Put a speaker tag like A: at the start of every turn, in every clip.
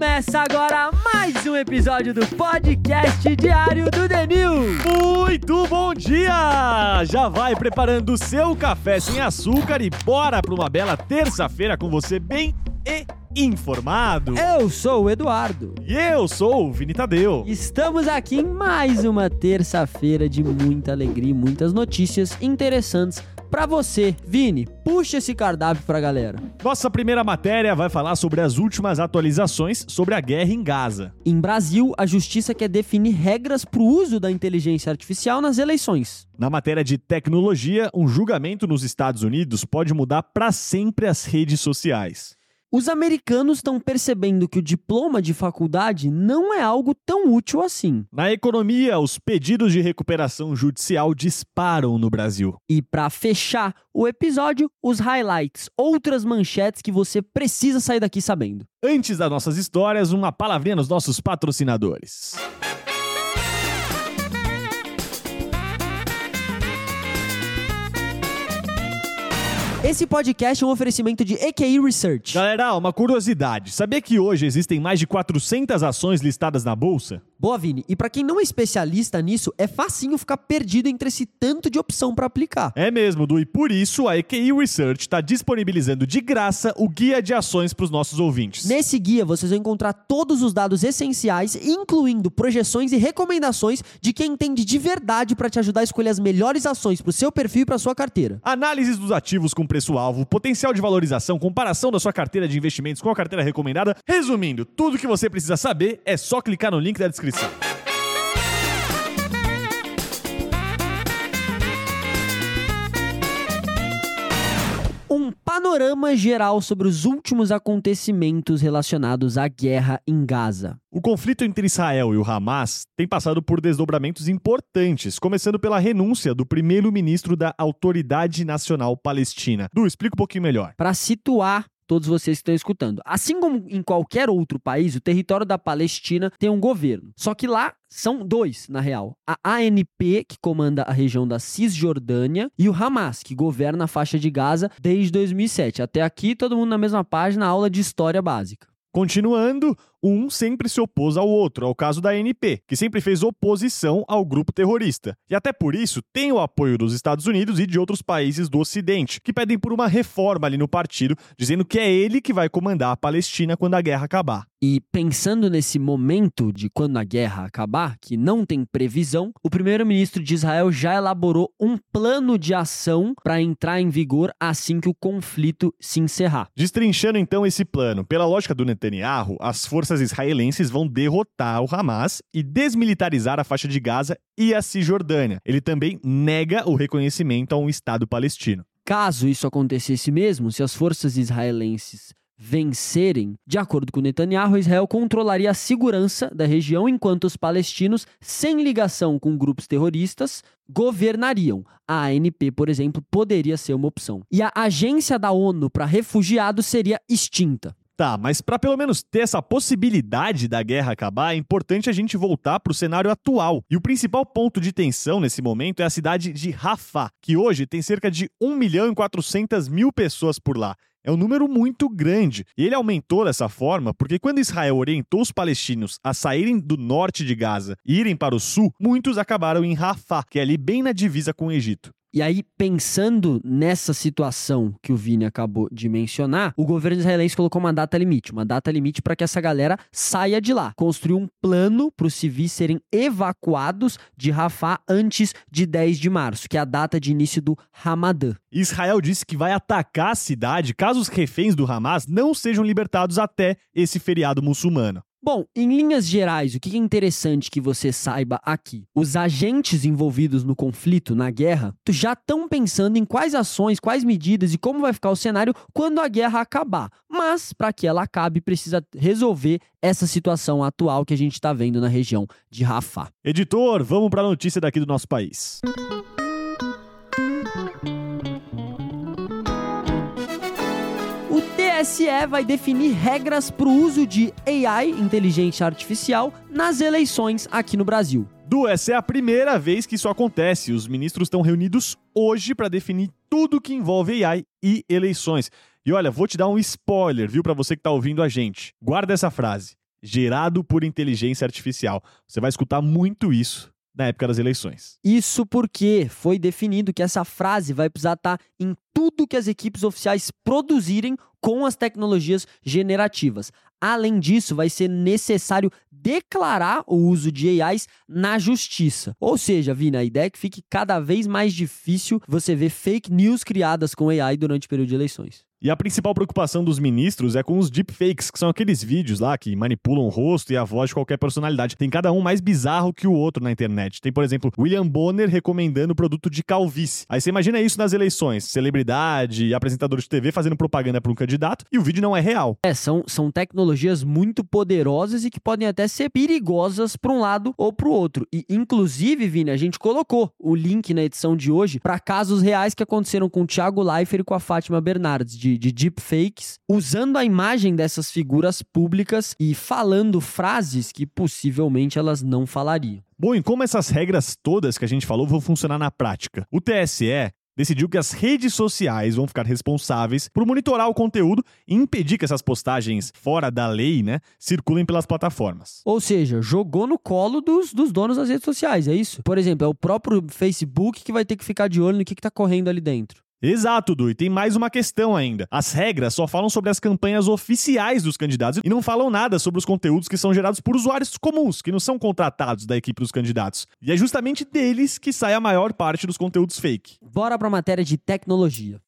A: Começa agora mais um episódio do podcast diário do Denil.
B: Muito bom dia! Já vai preparando o seu café sem açúcar e bora para uma bela terça-feira com você bem e informado.
A: Eu sou o Eduardo.
B: E eu sou o Vini Tadeu.
A: Estamos aqui em mais uma terça-feira de muita alegria e muitas notícias interessantes para você. Vini, puxa esse cardápio pra galera.
B: Nossa primeira matéria vai falar sobre as últimas atualizações sobre a guerra em Gaza.
A: Em Brasil, a justiça quer definir regras para o uso da inteligência artificial nas eleições.
B: Na matéria de tecnologia, um julgamento nos Estados Unidos pode mudar para sempre as redes sociais.
A: Os americanos estão percebendo que o diploma de faculdade não é algo tão útil assim.
B: Na economia, os pedidos de recuperação judicial disparam no Brasil.
A: E para fechar o episódio, os highlights, outras manchetes que você precisa sair daqui sabendo.
B: Antes das nossas histórias, uma palavrinha nos nossos patrocinadores.
A: Esse podcast é um oferecimento de EQI Research.
B: Galera, uma curiosidade. Sabia que hoje existem mais de 400 ações listadas na bolsa?
A: Boa, Vini. E para quem não é especialista nisso, é facinho ficar perdido entre esse tanto de opção para aplicar.
B: É mesmo, Du. E por isso a EQI Research está disponibilizando de graça o guia de ações para os nossos ouvintes.
A: Nesse guia vocês vão encontrar todos os dados essenciais, incluindo projeções e recomendações de quem entende de verdade para te ajudar a escolher as melhores ações para o seu perfil e para sua carteira.
B: Análises dos ativos com preço-alvo, potencial de valorização, comparação da sua carteira de investimentos com a carteira recomendada. Resumindo, tudo que você precisa saber é só clicar no link da descrição
A: Um panorama geral sobre os últimos acontecimentos relacionados à guerra em Gaza.
B: O conflito entre Israel e o Hamas tem passado por desdobramentos importantes, começando pela renúncia do primeiro-ministro da Autoridade Nacional Palestina. Du, explica um pouquinho melhor.
A: Para situar todos vocês que estão escutando. Assim como em qualquer outro país, o território da Palestina tem um governo. Só que lá são dois, na real. A ANP, que comanda a região da Cisjordânia, e o Hamas, que governa a faixa de Gaza desde 2007. Até aqui, todo mundo na mesma página, aula de história básica.
B: Continuando, um sempre se opôs ao outro, ao caso da ANP, que sempre fez oposição ao grupo terrorista. E até por isso tem o apoio dos Estados Unidos e de outros países do Ocidente, que pedem por uma reforma ali no partido, dizendo que é ele que vai comandar a Palestina quando a guerra acabar.
A: E pensando nesse momento de quando a guerra acabar, que não tem previsão, o primeiro-ministro de Israel já elaborou um plano de ação para entrar em vigor assim que o conflito se encerrar.
B: Destrinchando então esse plano, pela lógica do Netanyahu, as forças forças israelenses vão derrotar o Hamas e desmilitarizar a faixa de Gaza e a Cisjordânia. Ele também nega o reconhecimento a um Estado palestino.
A: Caso isso acontecesse mesmo, se as forças israelenses vencerem, de acordo com Netanyahu, Israel controlaria a segurança da região enquanto os palestinos, sem ligação com grupos terroristas, governariam. A ANP, por exemplo, poderia ser uma opção. E a agência da ONU para refugiados seria extinta.
B: Tá, mas para pelo menos ter essa possibilidade da guerra acabar, é importante a gente voltar para o cenário atual. E o principal ponto de tensão nesse momento é a cidade de Rafah, que hoje tem cerca de 1 milhão e 400 mil pessoas por lá. É um número muito grande. E ele aumentou dessa forma porque quando Israel orientou os palestinos a saírem do norte de Gaza e irem para o sul, muitos acabaram em Rafah, que é ali bem na divisa com o Egito.
A: E aí, pensando nessa situação que o Vini acabou de mencionar, o governo israelense colocou uma data limite, uma data limite para que essa galera saia de lá. Construiu um plano para os civis serem evacuados de Rafah antes de 10 de março, que é a data de início do Ramadã.
B: Israel disse que vai atacar a cidade caso os reféns do Hamas não sejam libertados até esse feriado muçulmano.
A: Bom, em linhas gerais, o que é interessante que você saiba aqui? Os agentes envolvidos no conflito, na guerra, já estão pensando em quais ações, quais medidas e como vai ficar o cenário quando a guerra acabar. Mas, para que ela acabe, precisa resolver essa situação atual que a gente está vendo na região de Rafah.
B: Editor, vamos para a notícia daqui do nosso país. Música
A: TSE vai definir regras para o uso de AI, inteligência artificial, nas eleições aqui no Brasil.
B: Du, essa é a primeira vez que isso acontece. Os ministros estão reunidos hoje para definir tudo que envolve AI e eleições. E olha, vou te dar um spoiler, viu, para você que está ouvindo a gente. Guarda essa frase. gerado por inteligência artificial. Você vai escutar muito isso na época das eleições.
A: Isso porque foi definido que essa frase vai precisar estar em tudo que as equipes oficiais produzirem com as tecnologias generativas. Além disso, vai ser necessário declarar o uso de AIs na justiça. Ou seja, Vina, a ideia é que fique cada vez mais difícil você ver fake news criadas com AI durante o período de eleições.
B: E a principal preocupação dos ministros é com os deepfakes, que são aqueles vídeos lá que manipulam o rosto e a voz de qualquer personalidade. Tem cada um mais bizarro que o outro na internet. Tem, por exemplo, William Bonner recomendando produto de calvície. Aí você imagina isso nas eleições: celebridade apresentador de TV fazendo propaganda para um candidato e o vídeo não é real.
A: É, são, são tecnologias muito poderosas e que podem até ser perigosas para um lado ou para o outro. E, inclusive, Vini, a gente colocou o link na edição de hoje para casos reais que aconteceram com o Thiago Leifert e com a Fátima Bernardes, de de, de deepfakes, usando a imagem dessas figuras públicas e falando frases que possivelmente elas não falariam.
B: Bom, e como essas regras todas que a gente falou vão funcionar na prática? O TSE decidiu que as redes sociais vão ficar responsáveis por monitorar o conteúdo e impedir que essas postagens fora da lei, né, circulem pelas plataformas.
A: Ou seja, jogou no colo dos, dos donos das redes sociais, é isso? Por exemplo, é o próprio Facebook que vai ter que ficar de olho no que está correndo ali dentro.
B: Exato, Du. E tem mais uma questão ainda. As regras só falam sobre as campanhas oficiais dos candidatos e não falam nada sobre os conteúdos que são gerados por usuários comuns, que não são contratados da equipe dos candidatos. E é justamente deles que sai a maior parte dos conteúdos fake.
A: Bora pra matéria de tecnologia.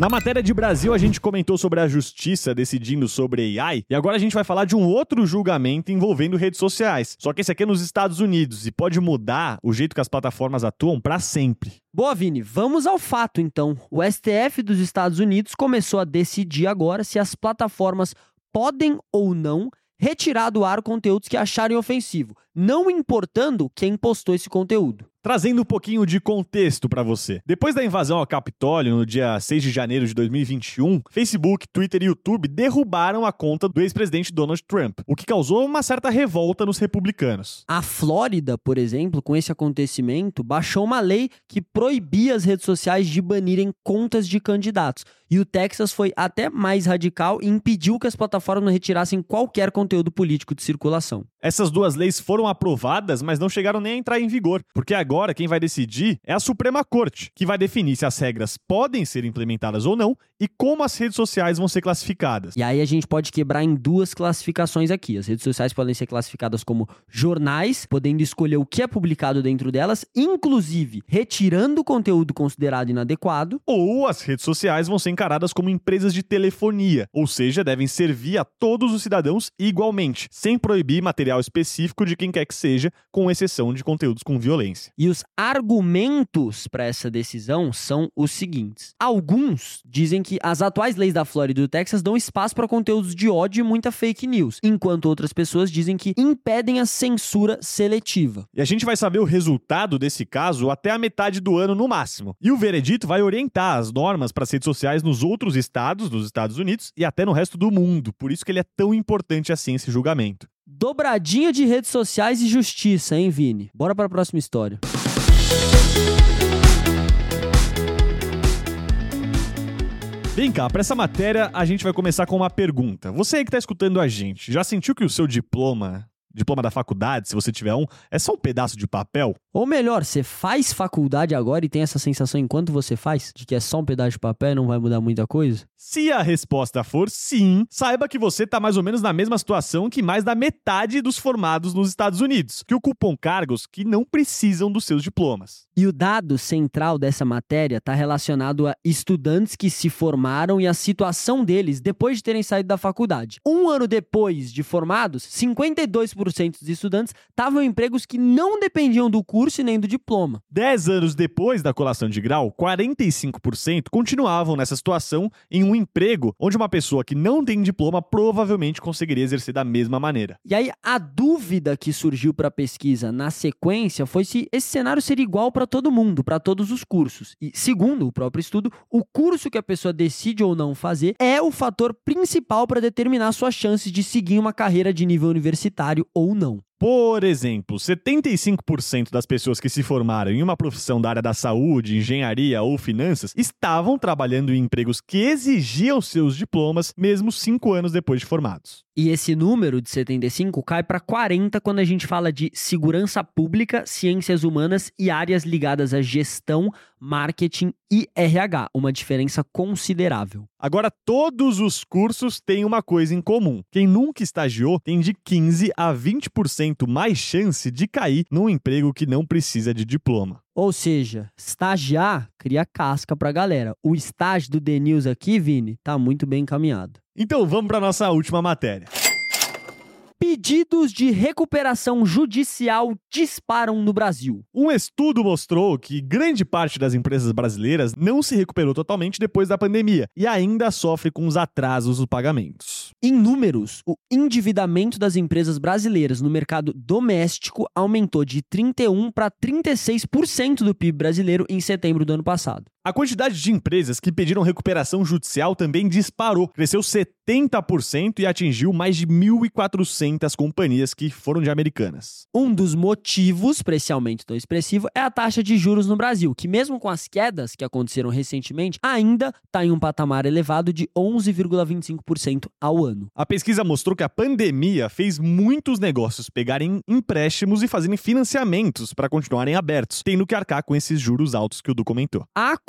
B: Na matéria de Brasil, a gente comentou sobre a justiça decidindo sobre AI, e agora a gente vai falar de um outro julgamento envolvendo redes sociais. Só que esse aqui é nos Estados Unidos e pode mudar o jeito que as plataformas atuam para sempre.
A: Boa, Vini, vamos ao fato então. O STF dos Estados Unidos começou a decidir agora se as plataformas podem ou não retirar do ar conteúdos que acharem ofensivo, não importando quem postou esse conteúdo.
B: Trazendo um pouquinho de contexto para você. Depois da invasão ao Capitólio, no dia 6 de janeiro de 2021, Facebook, Twitter e YouTube derrubaram a conta do ex-presidente Donald Trump, o que causou uma certa revolta nos republicanos.
A: A Flórida, por exemplo, com esse acontecimento, baixou uma lei que proibia as redes sociais de banirem contas de candidatos. E o Texas foi até mais radical e impediu que as plataformas retirassem qualquer conteúdo político de circulação.
B: Essas duas leis foram aprovadas, mas não chegaram nem a entrar em vigor, porque agora quem vai decidir é a Suprema Corte, que vai definir se as regras podem ser implementadas ou não e como as redes sociais vão ser classificadas.
A: E aí a gente pode quebrar em duas classificações aqui. As redes sociais podem ser classificadas como jornais, podendo escolher o que é publicado dentro delas, inclusive retirando o conteúdo considerado inadequado.
B: Ou as redes sociais vão ser encaradas como empresas de telefonia, ou seja, devem servir a todos os cidadãos igualmente, sem proibir material específico de quem quer que seja, com exceção de conteúdos com violência.
A: E os argumentos para essa decisão são os seguintes: alguns dizem que as atuais leis da Flórida e do Texas dão espaço para conteúdos de ódio e muita fake news, enquanto outras pessoas dizem que impedem a censura seletiva.
B: E a gente vai saber o resultado desse caso até a metade do ano no máximo. E o veredito vai orientar as normas para as redes sociais nos outros estados dos Estados Unidos e até no resto do mundo. Por isso que ele é tão importante assim esse julgamento.
A: Dobradinha de redes sociais e justiça, hein, Vini? Bora para a próxima história.
B: Vem cá, para essa matéria a gente vai começar com uma pergunta. Você aí que está escutando a gente, já sentiu que o seu diploma diploma da faculdade, se você tiver um, é só um pedaço de papel?
A: Ou melhor, você faz faculdade agora e tem essa sensação enquanto você faz, de que é só um pedaço de papel e não vai mudar muita coisa?
B: Se a resposta for sim, saiba que você está mais ou menos na mesma situação que mais da metade dos formados nos Estados Unidos, que ocupam cargos que não precisam dos seus diplomas.
A: E o dado central dessa matéria está relacionado a estudantes que se formaram e a situação deles depois de terem saído da faculdade. Um ano depois de formados, 52% dos estudantes estavam em empregos que não dependiam do curso e nem do diploma.
B: Dez anos depois da colação de grau, 45% continuavam nessa situação em um emprego onde uma pessoa que não tem diploma provavelmente conseguiria exercer da mesma maneira.
A: E aí a dúvida que surgiu para a pesquisa na sequência foi se esse cenário seria igual para todo mundo, para todos os cursos. E segundo o próprio estudo, o curso que a pessoa decide ou não fazer é o fator principal para determinar suas chances de seguir uma carreira de nível universitário ou não.
B: Por exemplo, 75% das pessoas que se formaram em uma profissão da área da saúde, engenharia ou finanças estavam trabalhando em empregos que exigiam seus diplomas, mesmo cinco anos depois de formados.
A: E esse número de 75 cai para 40 quando a gente fala de segurança pública, ciências humanas e áreas ligadas à gestão, marketing e RH, uma diferença considerável.
B: Agora, todos os cursos têm uma coisa em comum. Quem nunca estagiou tem de 15 a 20% mais chance de cair num emprego que não precisa de diploma.
A: Ou seja, estagiar cria casca pra galera. O estágio do The News aqui, Vini, tá muito bem encaminhado.
B: Então vamos para nossa última matéria.
A: Pedidos de recuperação judicial disparam no Brasil.
B: Um estudo mostrou que grande parte das empresas brasileiras não se recuperou totalmente depois da pandemia e ainda sofre com os atrasos dos pagamentos.
A: Em números, o endividamento das empresas brasileiras no mercado doméstico aumentou de 31 para 36% do PIB brasileiro em setembro do ano passado.
B: A quantidade de empresas que pediram recuperação judicial também disparou, cresceu 70% e atingiu mais de 1.400 companhias que foram de americanas.
A: Um dos motivos para esse aumento tão expressivo é a taxa de juros no Brasil, que mesmo com as quedas que aconteceram recentemente, ainda está em um patamar elevado de 11,25% ao ano.
B: A pesquisa mostrou que a pandemia fez muitos negócios pegarem empréstimos e fazerem financiamentos para continuarem abertos, tendo que arcar com esses juros altos que o documentou.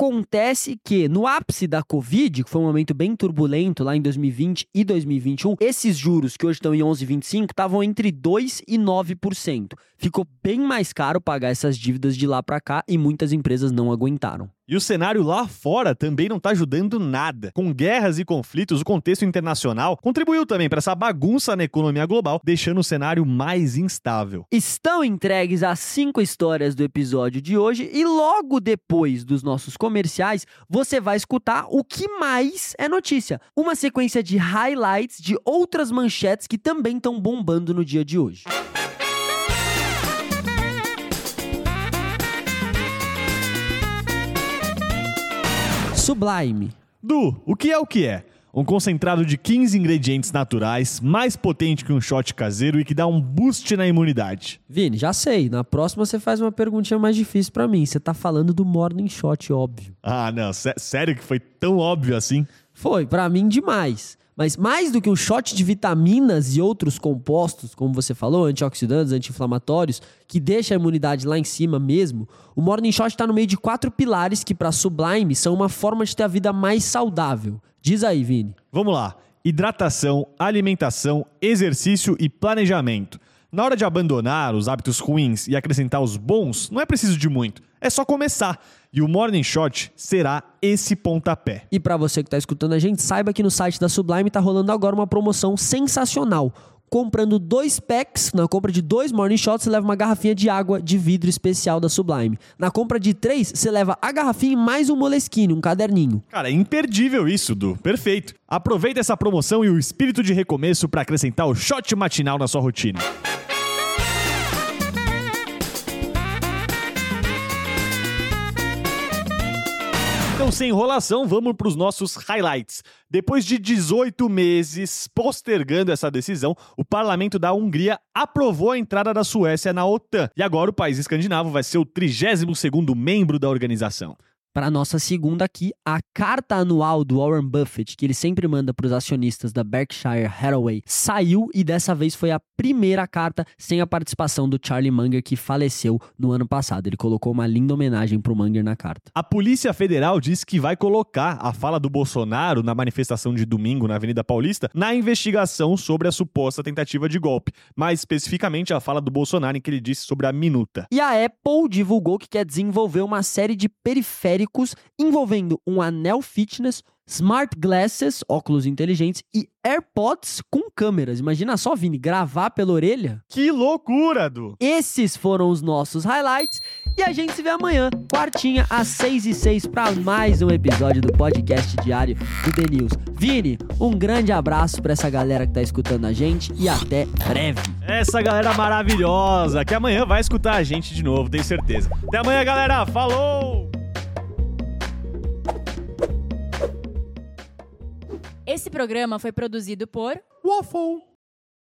A: Acontece que no ápice da Covid, que foi um momento bem turbulento lá em 2020 e 2021, esses juros que hoje estão em 11,25 estavam entre 2 e 9%. Ficou bem mais caro pagar essas dívidas de lá para cá e muitas empresas não aguentaram.
B: E o cenário lá fora também não está ajudando nada. Com guerras e conflitos, o contexto internacional contribuiu também para essa bagunça na economia global, deixando o cenário mais instável.
A: Estão entregues as cinco histórias do episódio de hoje e logo depois dos nossos comerciais, você vai escutar o que mais é notícia. Uma sequência de highlights de outras manchetes que também estão bombando no dia de hoje. Sublime.
B: Du, o que é o que é? Um concentrado de 15 ingredientes naturais, mais potente que um shot caseiro e que dá um boost na imunidade.
A: Vini, já sei. Na próxima você faz uma perguntinha mais difícil para mim. Você tá falando do Morning Shot, óbvio.
B: Ah, não. Sério que foi tão óbvio assim?
A: Foi, para mim demais. Mas mais do que um shot de vitaminas e outros compostos, como você falou, antioxidantes, anti-inflamatórios, que deixa a imunidade lá em cima mesmo, o Morning Shot está no meio de quatro pilares que, para Sublime, são uma forma de ter a vida mais saudável. Diz aí, Vini.
B: Vamos lá. Hidratação, alimentação, exercício e planejamento. Na hora de abandonar os hábitos ruins e acrescentar os bons, não é preciso de muito. É só começar. E o Morning Shot será esse pontapé.
A: E para você que está escutando a gente, saiba que no site da Sublime está rolando agora uma promoção sensacional. Comprando dois packs, na compra de dois Morning Shots, você leva uma garrafinha de água de vidro especial da Sublime. Na compra de três, você leva a garrafinha e mais um moleskine, um caderninho.
B: Cara, é imperdível isso, Du. Perfeito. Aproveita essa promoção e o espírito de recomeço para acrescentar o shot matinal na sua rotina. Então, sem enrolação, vamos para os nossos highlights. Depois de 18 meses postergando essa decisão, o parlamento da Hungria aprovou a entrada da Suécia na OTAN. E agora o país escandinavo vai ser o 32º membro da organização
A: para nossa segunda aqui, a carta anual do Warren Buffett, que ele sempre manda para os acionistas da Berkshire Hathaway, saiu e dessa vez foi a primeira carta sem a participação do Charlie Munger, que faleceu no ano passado. Ele colocou uma linda homenagem para o Munger na carta.
B: A Polícia Federal disse que vai colocar a fala do Bolsonaro na manifestação de domingo na Avenida Paulista na investigação sobre a suposta tentativa de golpe, mais especificamente a fala do Bolsonaro em que ele disse sobre a minuta.
A: E a Apple divulgou que quer desenvolver uma série de periféricos envolvendo um anel fitness, smart glasses, óculos inteligentes e AirPods com câmeras. Imagina só, Vini, gravar pela orelha.
B: Que loucura, Du!
A: Esses foram os nossos highlights e a gente se vê amanhã, quartinha, às 6 e 6 para mais um episódio do podcast diário do The News. Vini, um grande abraço para essa galera que tá escutando a gente e até breve.
B: Essa galera maravilhosa que amanhã vai escutar a gente de novo, tenho certeza. Até amanhã, galera. Falou!
C: Esse programa foi produzido por
B: Waffle.